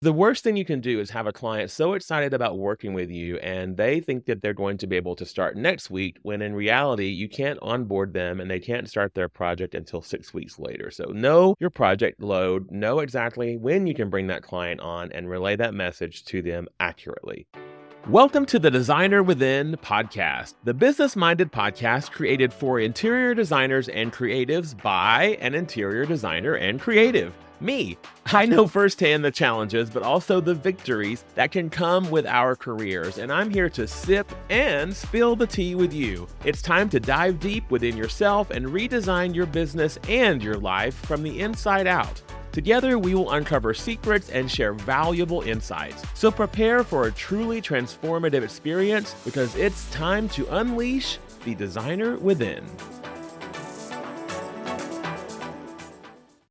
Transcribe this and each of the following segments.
The worst thing you can do is have a client so excited about working with you and they think that they're going to be able to start next week when in reality you can't onboard them and they can't start their project until six weeks later. So, know your project load, know exactly when you can bring that client on and relay that message to them accurately. Welcome to the Designer Within podcast, the business minded podcast created for interior designers and creatives by an interior designer and creative me. I know firsthand the challenges, but also the victories that can come with our careers, and I'm here to sip and spill the tea with you. It's time to dive deep within yourself and redesign your business and your life from the inside out. Together, we will uncover secrets and share valuable insights. So prepare for a truly transformative experience because it's time to unleash the designer within.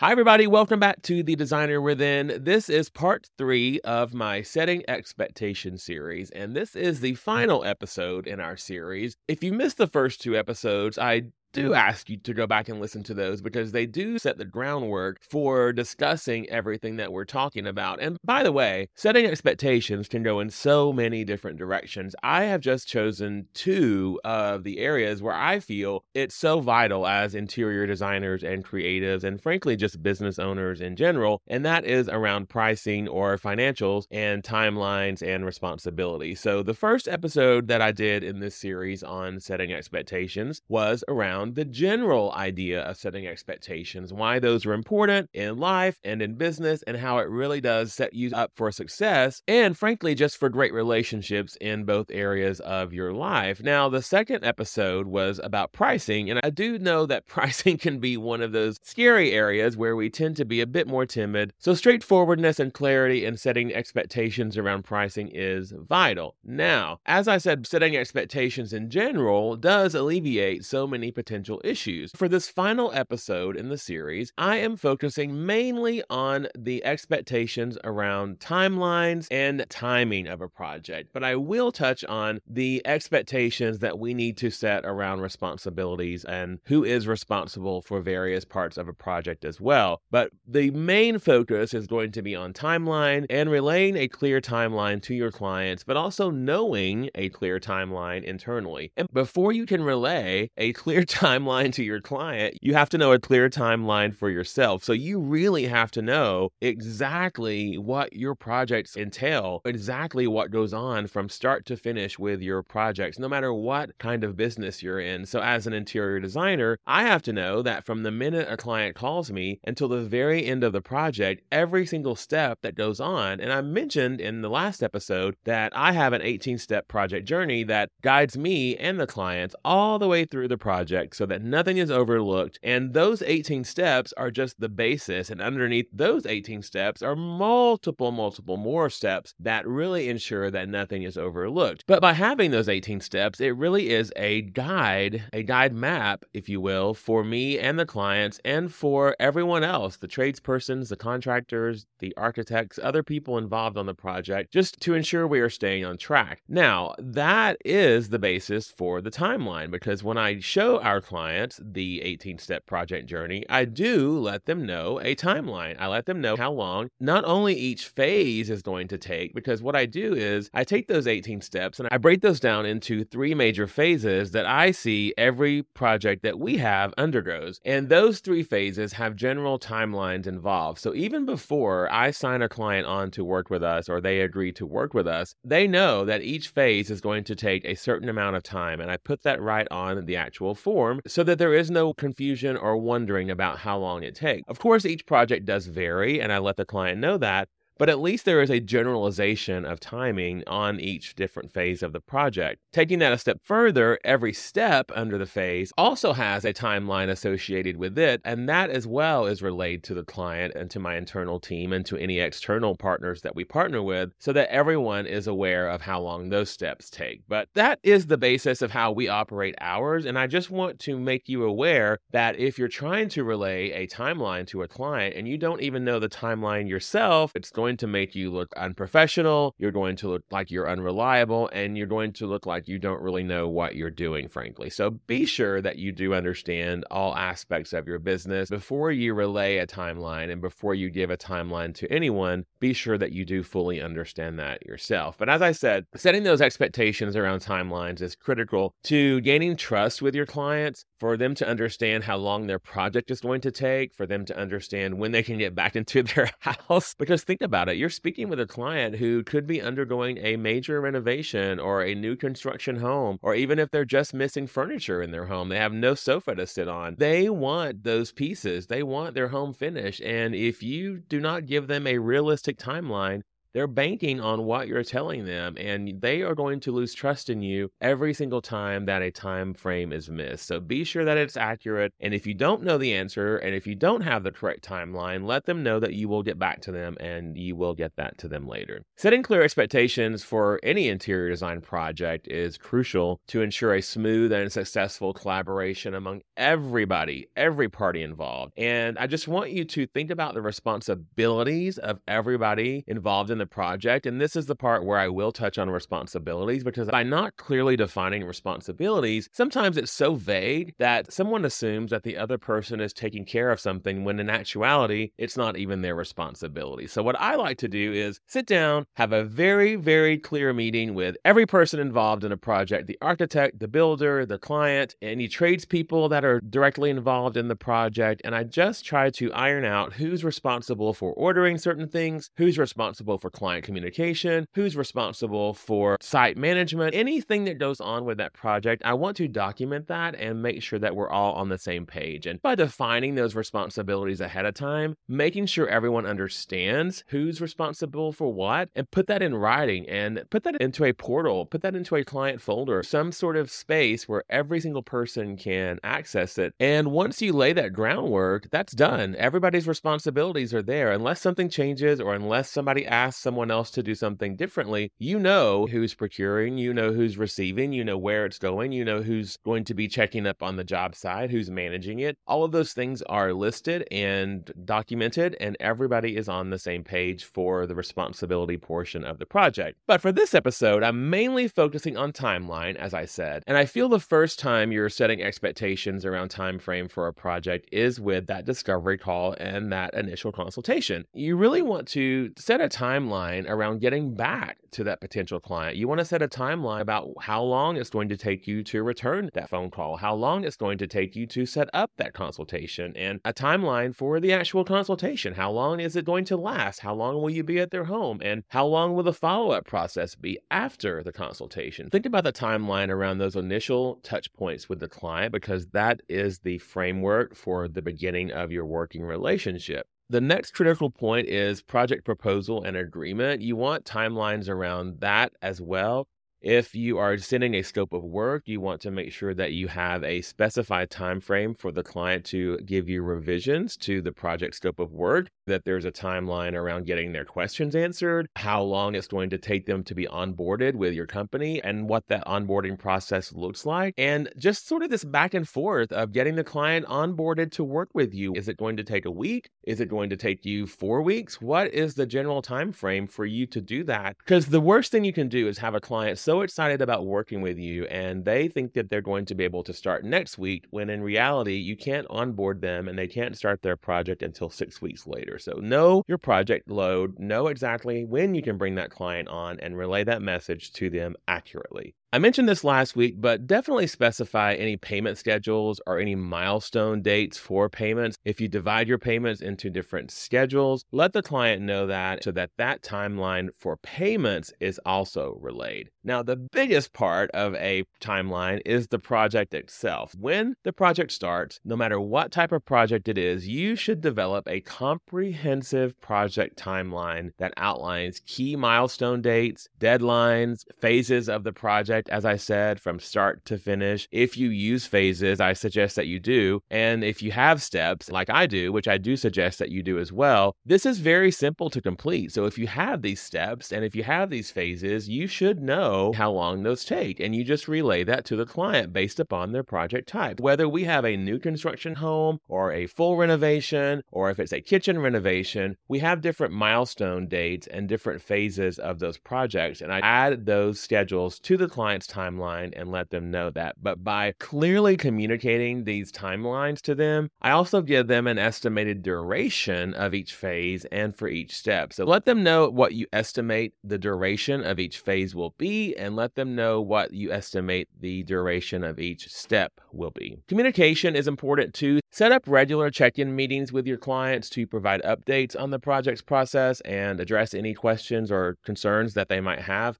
Hi, everybody. Welcome back to The Designer Within. This is part three of my Setting Expectation series, and this is the final episode in our series. If you missed the first two episodes, I do ask you to go back and listen to those because they do set the groundwork for discussing everything that we're talking about. And by the way, setting expectations can go in so many different directions. I have just chosen two of the areas where I feel it's so vital as interior designers and creatives, and frankly, just business owners in general. And that is around pricing or financials and timelines and responsibility. So the first episode that I did in this series on setting expectations was around around the general idea of setting expectations, why those are important in life and in business, and how it really does set you up for success and, frankly, just for great relationships in both areas of your life. Now, the second episode was about pricing, and I do know that pricing can be one of those scary areas where we tend to be a bit more timid. So, straightforwardness and clarity in setting expectations around pricing is vital. Now, as I said, setting expectations in general does alleviate so many potential potential issues. For this final episode in the series, I am focusing mainly on the expectations around timelines and timing of a project, but I will touch on the expectations that we need to set around responsibilities and who is responsible for various parts of a project as well. But the main focus is going to be on timeline and relaying a clear timeline to your clients, but also knowing a clear timeline internally. And before you can relay a clear timeline to your client, you have to know a clear timeline for yourself. So you really have to know exactly what your projects entail, exactly what goes on from start to finish with your projects, no matter what kind of business you're in. So as an interior designer, I have to know that from the minute a client calls me until the very end of the project, every single step that goes on. And I mentioned in the last episode that I have an 18 step project journey that guides me and the clients all the way through the project so that nothing is overlooked. And those 18 steps are just the basis. And underneath those 18 steps are multiple, multiple more steps that really ensure that nothing is overlooked. But by having those 18 steps, it really is a guide, a guide map, if you will, for me and the clients and for everyone else the tradespersons, the contractors, the architects, other people involved on the project, just to ensure we are staying on track. Now, that is the basis for the timeline because when I show our our clients the 18 step project journey, I do let them know a timeline. I let them know how long not only each phase is going to take, because what I do is I take those 18 steps and I break those down into three major phases that I see every project that we have undergoes. And those three phases have general timelines involved. So even before I sign a client on to work with us or they agree to work with us, they know that each phase is going to take a certain amount of time. And I put that right on the actual form form so that there is no confusion or wondering about how long it takes. Of course, each project does vary, and I let the client know that, but at least there is a generalization of timing on each different phase of the project. Taking that a step further, every step under the phase also has a timeline associated with it, and that as well is relayed to the client and to my internal team and to any external partners that we partner with so that everyone is aware of how long those steps take. But that is the basis of how we operate ours, and I just want to make you aware that if you're trying to relay a timeline to a client and you don't even know the timeline yourself, it's going going to make you look unprofessional. You're going to look like you're unreliable and you're going to look like you don't really know what you're doing, frankly. So be sure that you do understand all aspects of your business before you relay a timeline and before you give a timeline to anyone. Be sure that you do fully understand that yourself. But as I said, setting those expectations around timelines is critical to gaining trust with your clients, for them to understand how long their project is going to take, for them to understand when they can get back into their house. Because think about it, you're speaking with a client who could be undergoing a major renovation or a new construction home, or even if they're just missing furniture in their home, they have no sofa to sit on. They want those pieces, they want their home finished. And if you do not give them a realistic timeline, they're banking on what you're telling them, and they are going to lose trust in you every single time that a time frame is missed. So be sure that it's accurate. And if you don't know the answer, and if you don't have the correct timeline, let them know that you will get back to them and you will get that to them later. Setting clear expectations for any interior design project is crucial to ensure a smooth and successful collaboration among everybody, every party involved. And I just want you to think about the responsibilities of everybody involved in the project. And this is the part where I will touch on responsibilities because by not clearly defining responsibilities, sometimes it's so vague that someone assumes that the other person is taking care of something when in actuality, it's not even their responsibility. So, what I like to do is sit down, have a very, very clear meeting with every person involved in a project the architect, the builder, the client, any tradespeople that are directly involved in the project. And I just try to iron out who's responsible for ordering certain things, who's responsible for client communication, who's responsible for site management, anything that goes on with that project. I want to document that and make sure that we're all on the same page. And by defining those responsibilities ahead of time, making sure everyone understands who's responsible for what, and put that in writing and put that into a portal, put that into a client folder, some sort of space where every single person can access it. And once you lay that groundwork, that's done. Everybody's responsibilities are there. Unless something changes or unless somebody asks someone else to do something differently, you know who's procuring, you know who's receiving, you know where it's going, you know who's going to be checking up on the job side, who's managing it. All of those things are listed and documented, and everybody is on the same page for the responsibility portion of the project. But for this episode, I'm mainly focusing on timeline, as I said, and I feel the first time you're setting expectations around time frame for a project is with that discovery call and that initial consultation. You really want to set a timeline timeline around getting back to that potential client. You want to set a timeline about how long it's going to take you to return that phone call, how long it's going to take you to set up that consultation, and a timeline for the actual consultation. How long is it going to last? How long will you be at their home? And how long will the follow up process be after the consultation? Think about the timeline around those initial touch points with the client because that is the framework for the beginning of your working relationship. The next critical point is project proposal and agreement. You want timelines around that as well. If you are sending a scope of work, you want to make sure that you have a specified time frame for the client to give you revisions to the project scope of work, that there's a timeline around getting their questions answered, how long it's going to take them to be onboarded with your company, and what that onboarding process looks like, and just sort of this back and forth of getting the client onboarded to work with you. Is it going to take a week? Is it going to take you 4 weeks? What is the general time frame for you to do that? Because the worst thing you can do is have a client so excited about working with you and they think that they're going to be able to start next week when in reality you can't onboard them and they can't start their project until six weeks later. So know your project load, know exactly when you can bring that client on and relay that message to them accurately. I mentioned this last week, but definitely specify any payment schedules or any milestone dates for payments. If you divide your payments into different schedules, let the client know that so that that timeline for payments is also relayed. Now, the biggest part of a timeline is the project itself. When the project starts, no matter what type of project it is, you should develop a comprehensive project timeline that outlines key milestone dates, deadlines, phases of the project project, as I said, from start to finish. If you use phases, I suggest that you do. And if you have steps like I do, which I do suggest that you do as well, this is very simple to complete. So if you have these steps and if you have these phases, you should know how long those take. And you just relay that to the client based upon their project type. Whether we have a new construction home or a full renovation, or if it's a kitchen renovation, we have different milestone dates and different phases of those projects. And I add those schedules to the client's timeline and let them know that. But by clearly communicating these timelines to them, I also give them an estimated duration of each phase and for each step. So let them know what you estimate the duration of each phase will be, and let them know what you estimate the duration of each step will be. Communication is important too. Set up regular check in meetings with your clients to provide updates on the project's process and address any questions or concerns that they might have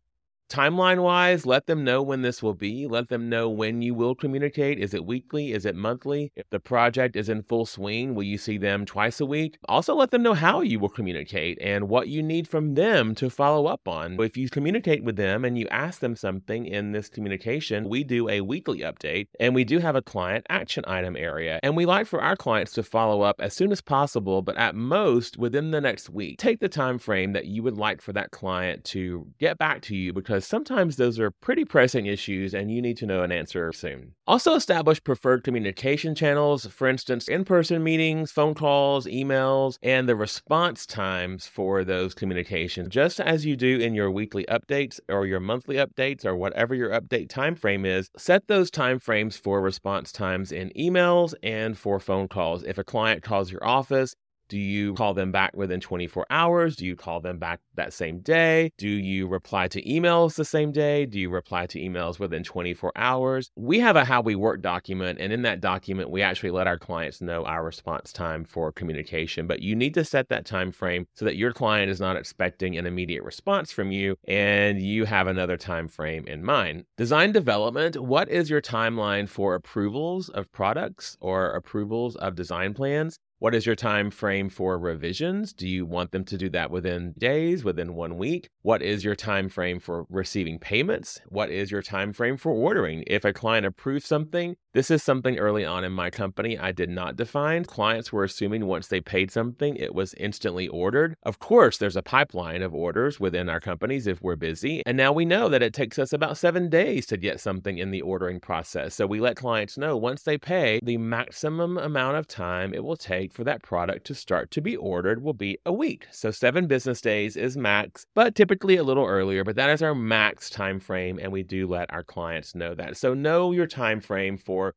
timeline wise, let them know when this will be. Let them know when you will communicate. Is it weekly? Is it monthly? If the project is in full swing, will you see them twice a week? Also, let them know how you will communicate and what you need from them to follow up on. If you communicate with them and you ask them something in this communication, we do a weekly update and we do have a client action item area. And we like for our clients to follow up as soon as possible, but at most within the next week. Take the time frame that you would like for that client to get back to you because because sometimes those are pretty pressing issues and you need to know an answer soon. Also, establish preferred communication channels, for instance, in person meetings, phone calls, emails, and the response times for those communications, just as you do in your weekly updates or your monthly updates or whatever your update time frame is. Set those time frames for response times in emails and for phone calls. If a client calls your office, do you call them back within 24 hours? Do you call them back that same day? Do you reply to emails the same day? Do you reply to emails within 24 hours? We have a how we work document, and in that document, we actually let our clients know our response time for communication. But you need to set that time frame so that your client is not expecting an immediate response from you and you have another time frame in mind. Design development, what is your timeline for approvals of products or approvals of design plans? What is your time frame for revisions? Do you want them to do that within days, within one week? What is your time frame for receiving payments? What is your time frame for ordering? If a client approves something, this is something early on in my company I did not define. Clients were assuming once they paid something, it was instantly ordered. Of course, there's a pipeline of orders within our companies if we're busy. And now we know that it takes us about seven days to get something in the ordering process. So we let clients know once they pay, the maximum amount of time it will take for that product to start to be ordered will be a week. So 7 business days is max, but typically a little earlier, but that is our max time frame and we do let our clients know that. So know your time frame for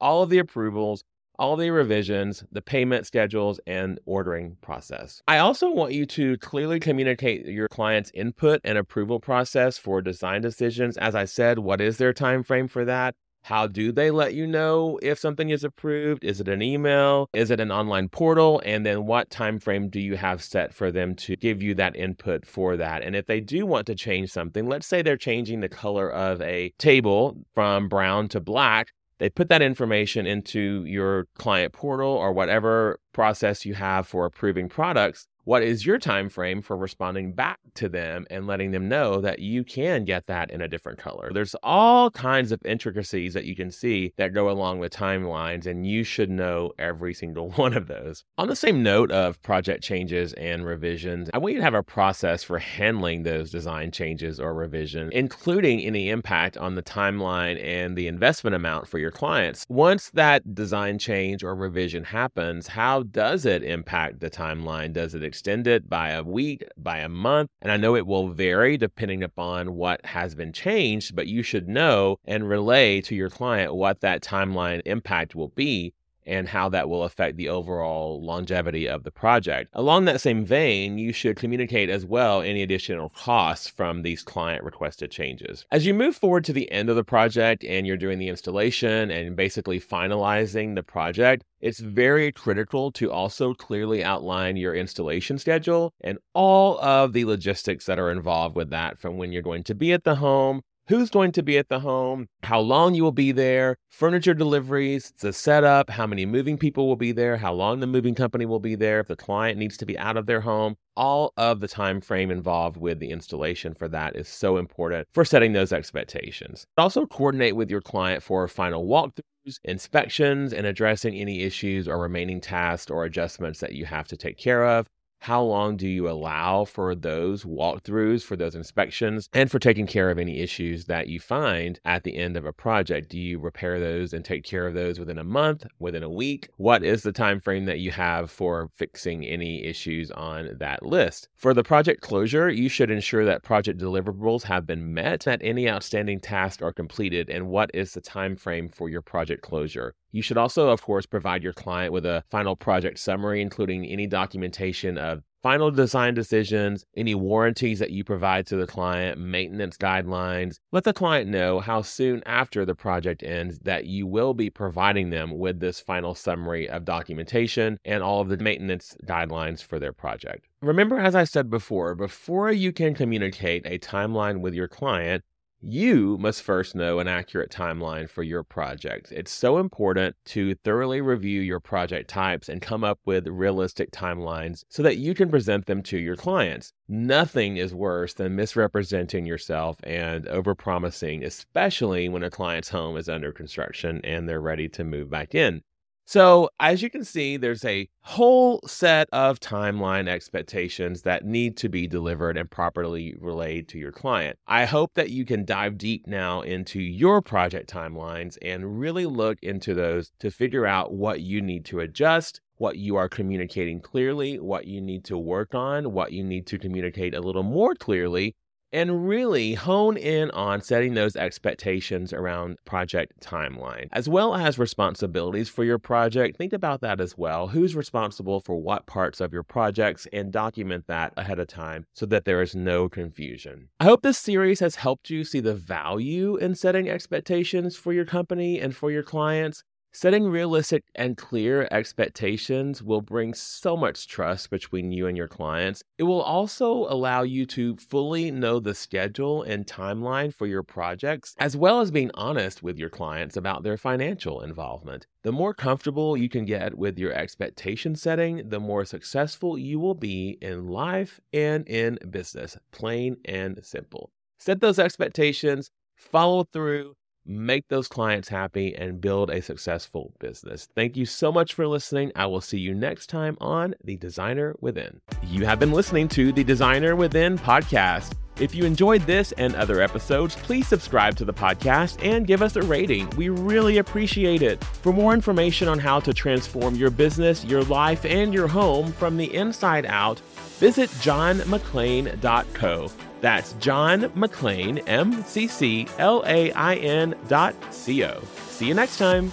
all of the approvals, all the revisions, the payment schedules, and ordering process. I also want you to clearly communicate your client's input and approval process for design decisions. As I said, what is their time frame for that? How do they let you know if something is approved? Is it an email? Is it an online portal? And then what time frame do you have set for them to give you that input for that? And if they do want to change something, let's say they're changing the color of a table from brown to black, they put that information into your client portal or whatever process you have for approving products what is your time frame for responding back to them and letting them know that you can get that in a different color? There's all kinds of intricacies that you can see that go along with timelines and you should know every single one of those. On the same note of project changes and revisions i want you to have a process for handling those design changes or revisions, including any impact on the timeline and the investment amount for your clients. Once that design change or revision happens how does it impact the timeline? Does it extend it by a week, by a month. And I know it will vary depending upon what has been changed, but you should know and relay to your client what that timeline impact will be and how that will affect the overall longevity of the project. Along that same vein, you should communicate as well any additional costs from these client requested changes. As you move forward to the end of the project and you're doing the installation and basically finalizing the project, it's very critical to also clearly outline your installation schedule and all of the logistics that are involved with that from when you're going to be at the home who's going to be at the home, how long you will be there, furniture deliveries, the setup, how many moving people will be there, how long the moving company will be there, if the client needs to be out of their home. All of the time frame involved with the installation for that is so important for setting those expectations. Also coordinate with your client for final walkthroughs, inspections, and addressing any issues or remaining tasks or adjustments that you have to take care of how long do you allow for those walkthroughs, for those inspections, and for taking care of any issues that you find at the end of a project? Do you repair those and take care of those within a month, within a week? What is the time frame that you have for fixing any issues on that list? For the project closure, you should ensure that project deliverables have been met, that any outstanding tasks are completed, and what is the time frame for your project closure? You should also, of course, provide your client with a final project summary, including any documentation of final design decisions, any warranties that you provide to the client, maintenance guidelines. Let the client know how soon after the project ends that you will be providing them with this final summary of documentation and all of the maintenance guidelines for their project. Remember, as I said before, before you can communicate a timeline with your client, you must first know an accurate timeline for your project. It's so important to thoroughly review your project types and come up with realistic timelines so that you can present them to your clients. Nothing is worse than misrepresenting yourself and overpromising, especially when a client's home is under construction and they're ready to move back in. So, as you can see, there's a whole set of timeline expectations that need to be delivered and properly relayed to your client. I hope that you can dive deep now into your project timelines and really look into those to figure out what you need to adjust, what you are communicating clearly, what you need to work on, what you need to communicate a little more clearly and really hone in on setting those expectations around project timeline, as well as responsibilities for your project. Think about that as well. Who's responsible for what parts of your projects and document that ahead of time so that there is no confusion. I hope this series has helped you see the value in setting expectations for your company and for your clients. Setting realistic and clear expectations will bring so much trust between you and your clients. It will also allow you to fully know the schedule and timeline for your projects, as well as being honest with your clients about their financial involvement. The more comfortable you can get with your expectation setting, the more successful you will be in life and in business, plain and simple. Set those expectations, follow through, make those clients happy, and build a successful business. Thank you so much for listening. I will see you next time on The Designer Within. You have been listening to the Designer Within podcast. If you enjoyed this and other episodes, please subscribe to the podcast and give us a rating. We really appreciate it. For more information on how to transform your business, your life, and your home from the inside out, visit johnmcclain.co. That's John McClain, M C C L A I N dot C O. See you next time.